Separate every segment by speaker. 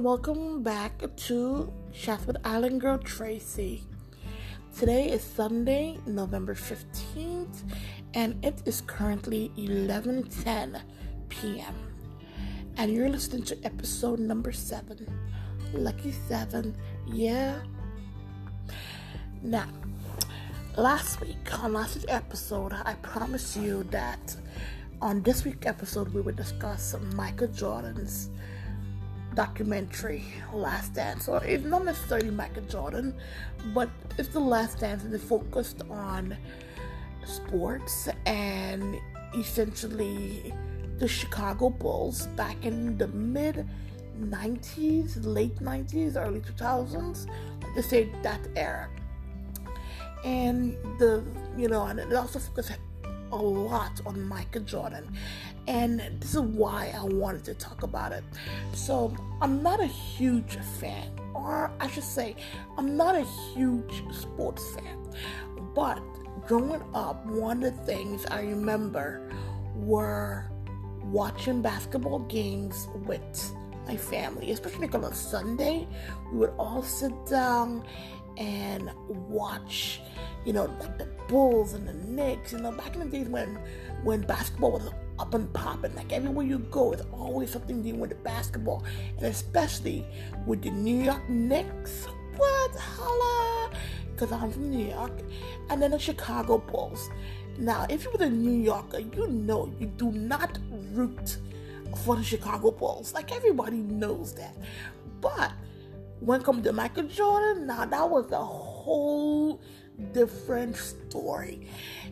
Speaker 1: and welcome back to Chat with Island Girl Tracy. Today is Sunday, November 15th, and it is currently 11:10 p.m. And you're listening to episode number 7. Lucky 7. Yeah. Now, last week on last week's episode, I promised you that on this week's episode we would discuss Michael Jordan's documentary Last Dance. So it's not necessarily Michael Jordan, but it's the Last Dance and it focused on sports and essentially the Chicago Bulls back in the mid 90s, late 90s, early 2000s, to say that era. And the, you know, and it also focused a lot on Michael Jordan. And this is why I wanted to talk about it. So, I'm not a huge fan, or I should say, I'm not a huge sports fan. But growing up, one of the things I remember were watching basketball games with my family, especially like on a Sunday. We would all sit down and watch, you know, like the Bulls and the Knicks. You know, back in the days when when basketball was up and popping, like everywhere you go, it's always something dealing with the basketball, and especially with the New York Knicks. What holla? Because I'm from New York, and then the Chicago Bulls. Now, if you're a New Yorker, you know you do not root for the Chicago Bulls. Like everybody knows that. But when it comes to Michael Jordan, now that was a whole different story.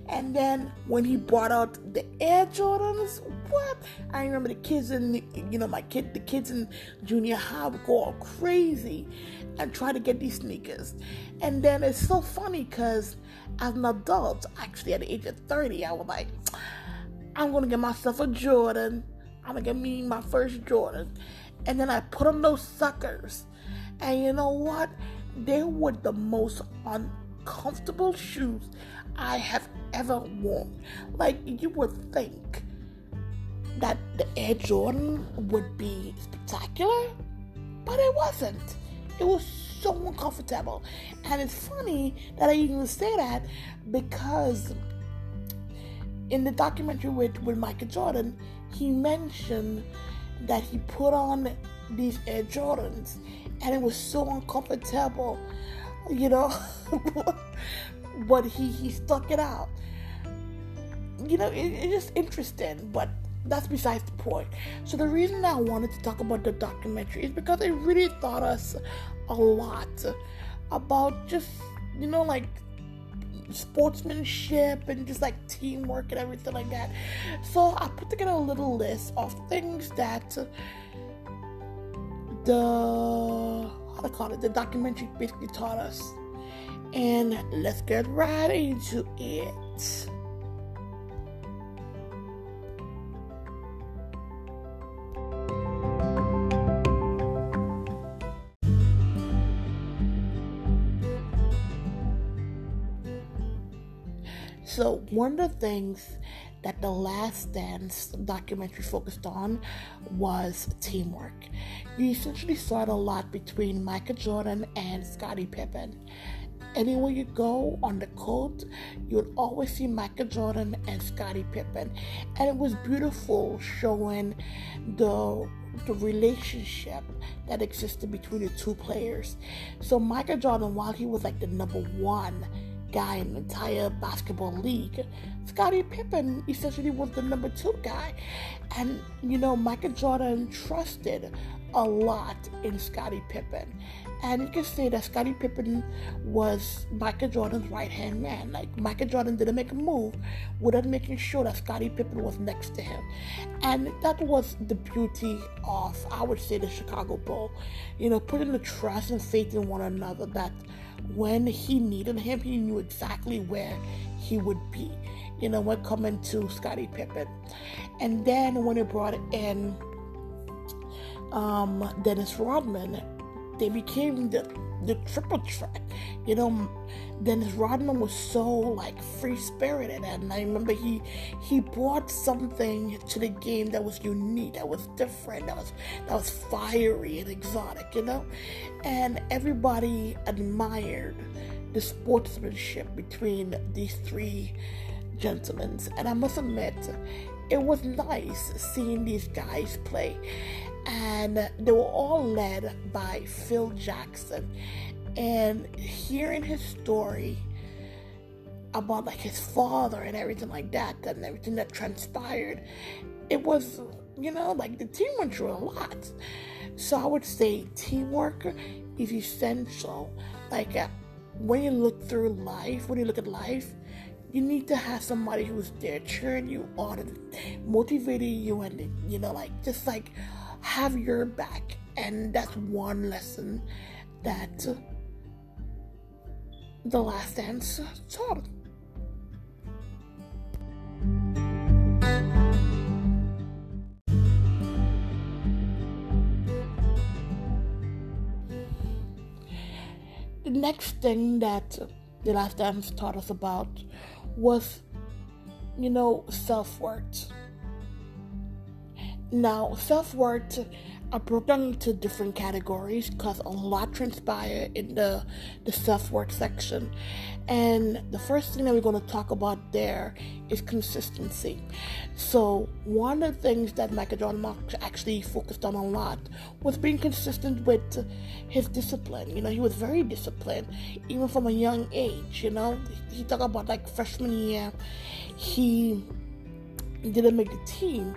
Speaker 1: And then when he brought out the Air Jordans, what? I remember the kids in, you know, my kid, the kids in junior high would go all crazy and try to get these sneakers. And then it's so funny because as an adult, actually at the age of 30, I was like, I'm gonna get myself a Jordan. I'm gonna get me my first Jordan. And then I put on those suckers. And you know what? They were the most uncomfortable shoes I have ever worn. Like you would think that the Air Jordan would be spectacular, but it wasn't. It was so uncomfortable. And it's funny that I even say that because in the documentary with, with Michael Jordan, he mentioned that he put on these Air Jordans and it was so uncomfortable, you know. but he, he stuck it out. You know, it, it's just interesting, but that's besides the point. So the reason I wanted to talk about the documentary is because it really taught us a lot about just you know like sportsmanship and just like teamwork and everything like that. So I put together a little list of things that the how to call it the documentary basically taught us. And let's get right into it. So, one of the things that the Last Dance documentary focused on was teamwork. You essentially saw it a lot between Michael Jordan and Scottie Pippen. Anywhere you go on the court, you would always see Michael Jordan and Scottie Pippen. And it was beautiful showing the the relationship that existed between the two players. So Michael Jordan, while he was like the number one guy in the entire basketball league. Scottie Pippen essentially was the number two guy. And, you know, Michael Jordan trusted a lot in Scottie Pippen. And you can say that Scottie Pippen was Michael Jordan's right hand man. Like, Michael Jordan didn't make a move without making sure that Scottie Pippen was next to him. And that was the beauty of, I would say, the Chicago Bull. You know, putting the trust and faith in one another that when he needed him, he knew exactly where he would be. You know, when coming to Scottie Pippen. And then when it brought in um, Dennis Rodman, they became the the triple threat. You know, Dennis Rodman was so like free spirited, and I remember he he brought something to the game that was unique, that was different, that was that was fiery and exotic. You know, and everybody admired the sportsmanship between these three gentlemen. And I must admit, it was nice seeing these guys play. And they were all led by Phil Jackson. And hearing his story about like his father and everything like that and everything that transpired, it was, you know, like the team went through a lot. So I would say teamwork is essential. Like uh, when you look through life, when you look at life, you need to have somebody who's there cheering you on and motivating you and you know like just like have your back and that's one lesson that the last dance taught the next thing that the last dance taught us about was, you know, self worth. Now, self worth are uh, broken into different categories because a lot transpired in the the self worth section. And the first thing that we're going to talk about there is consistency. So one of the things that Michael John Jordan actually focused on a lot was being consistent with his discipline. You know, he was very disciplined, even from a young age. You know, he talked about like freshman year, he didn't make the team,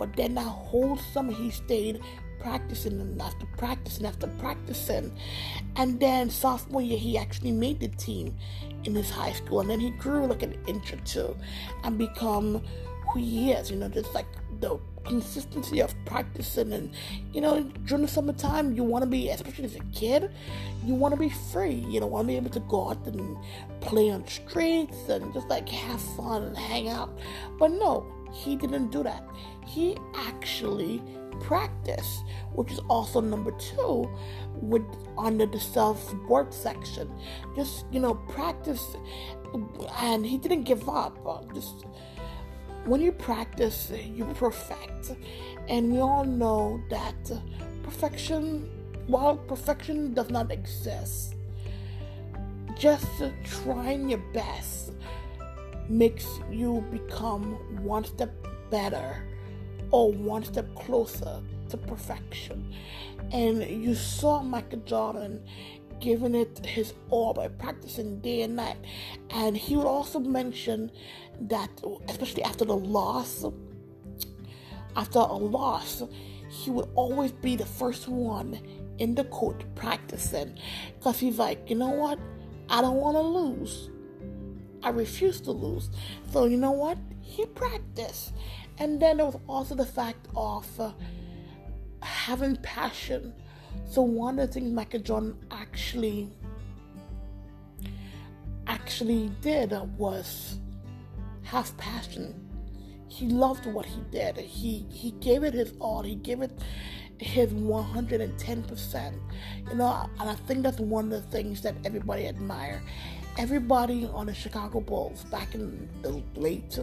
Speaker 1: but then that whole summer he stayed practicing and after practicing after practicing. And then sophomore year, he actually made the team in his high school. And then he grew like an inch or two and become who he is, you know, just like the consistency of practicing. And you know during the summertime you want to be especially as a kid you want to be free. You know want to be able to go out and play on streets and just like have fun and hang out. But no he didn't do that he actually practiced, which is also number two with under the self-worth section. Just you know, practice, and he didn't give up. Just when you practice, you perfect, and we all know that perfection, while perfection does not exist, just trying your best makes you become one step better or one step closer to perfection. And you saw Michael Jordan giving it his all by practicing day and night. And he would also mention that, especially after the loss, after a loss, he would always be the first one in the court practicing. Because he's like, you know what? I don't want to lose. I refuse to lose. So, you know what? He practiced. And then there was also the fact of uh, having passion. So one of the things Michael Jordan actually actually did was have passion. He loved what he did. He he gave it his all. He gave it his 110%. You know, and I think that's one of the things that everybody admire everybody on the Chicago Bulls back in the late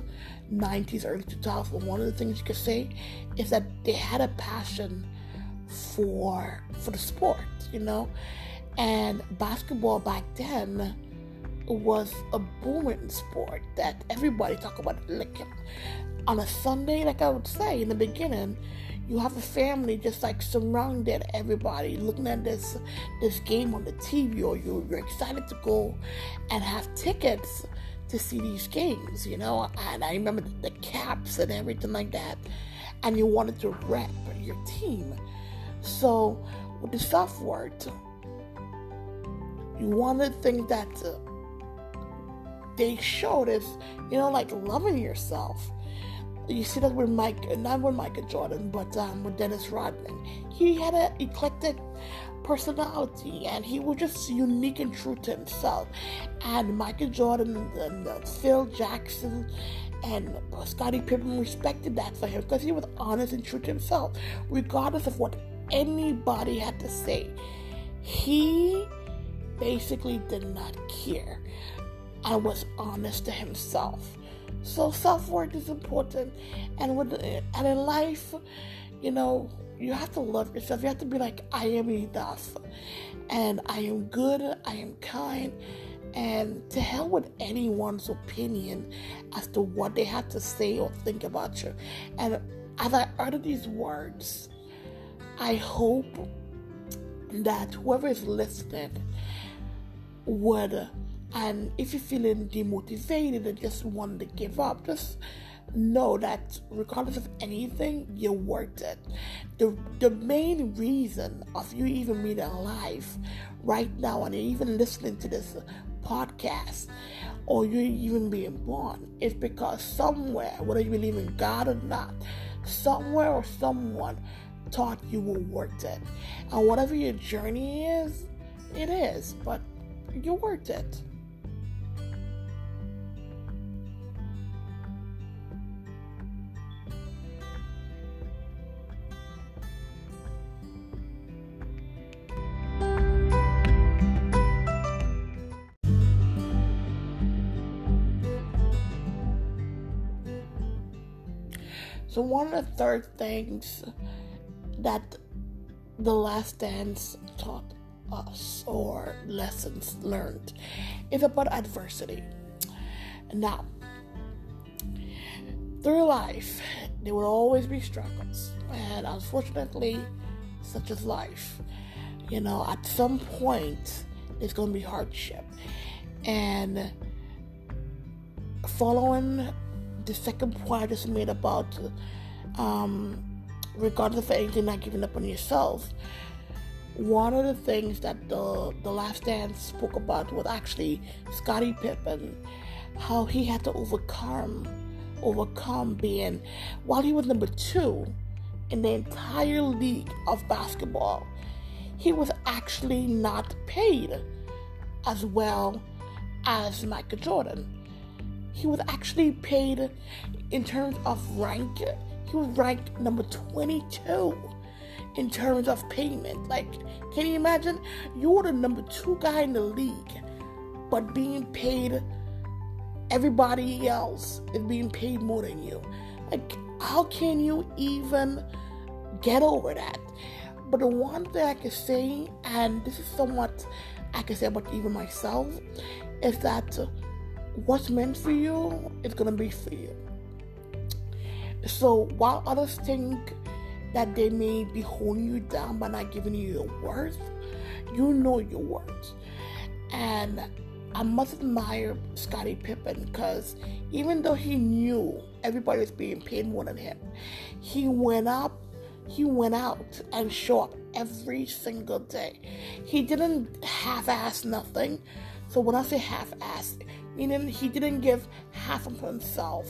Speaker 1: 90s, early 2000s, one of the things you could say is that they had a passion for for the sport, you know, and basketball back then was a booming sport that everybody talked about. Like on a Sunday, like I would say in the beginning, you have a family just like surrounded everybody looking at this this game on the TV or you, you're excited to go and have tickets to see these games, you know, and I remember the caps and everything like that, and you wanted to rep your team. So with the self-worth, you wanted things that uh, they showed is, you know, like loving yourself you see that with Mike, not with Michael Jordan, but um, with Dennis Rodman. He had an eclectic personality, and he was just unique and true to himself. And Michael Jordan and uh, Phil Jackson and Scottie Pippen respected that for him because he was honest and true to himself, regardless of what anybody had to say. He basically did not care and was honest to himself. So self worth is important, and with and in life, you know, you have to love yourself. You have to be like, I am enough, and I am good. I am kind, and to hell with anyone's opinion as to what they have to say or think about you. And as I utter these words, I hope that whoever is listening would and if you're feeling demotivated and just want to give up, just know that regardless of anything, you're worth it. The the main reason of you even being alive right now and even listening to this podcast or you even being born is because somewhere, whether you believe in God or not, somewhere or someone taught you were worth it. And whatever your journey is, it is, but you're worth it. One of the third things that The Last Dance taught us, or lessons learned, is about adversity. Now, through life, there will always be struggles, and unfortunately, such is life. You know, at some point, there's going to be hardship, and following the second point I just made about um, regardless of anything, not giving up on yourself. One of the things that the the Last Dance spoke about was actually Scottie Pippen, how he had to overcome overcome being while he was number two in the entire league of basketball, he was actually not paid as well as Michael Jordan he was actually paid in terms of rank. He was ranked number 22 in terms of payment. Like, can you imagine? You're the number two guy in the league, but being paid, everybody else is being paid more than you. Like, how can you even get over that? But the one thing I can say, and this is somewhat I can say about even myself, is that what's meant for you is to be for you. So while others think that they may be holding you down by not giving you your worth, you know your worth. And I must admire Scottie Pippen because even though he knew everybody was being paid more than him, he went up, he went out and showed up every single day. He didn't half-ass nothing. So when I say half-ass, meaning he didn't give half of himself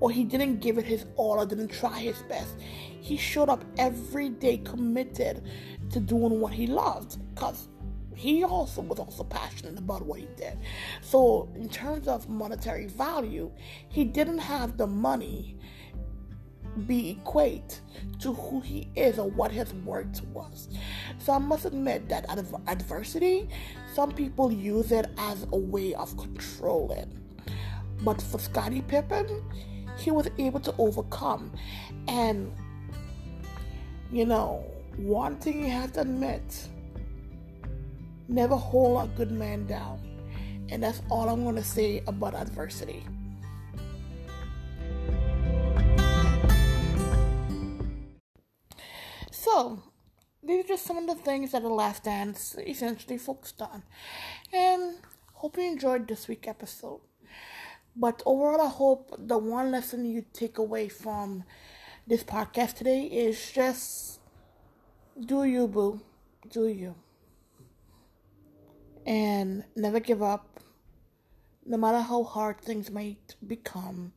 Speaker 1: or he didn't give it his all or didn't try his best. He showed up every day committed to doing what he loved because he also was also passionate about what he did. So in terms of monetary value, he didn't have the money be equate to who he is or what his worth was. So I must admit that adversity, some people use it as a way of controlling. But for Scottie Pippen, he was able to overcome. And, you know, one thing you have to admit never hold a good man down. And that's all I'm going to say about adversity. So, these are just some of the things that The Last Dance essentially focused on. And hope you enjoyed this week episode. But overall, I hope the one lesson you take away from this podcast today is just do you, boo. Do you. And never give up. No matter how hard things might become,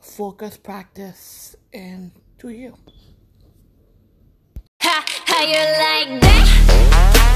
Speaker 1: focus, practice, and do you. You like that?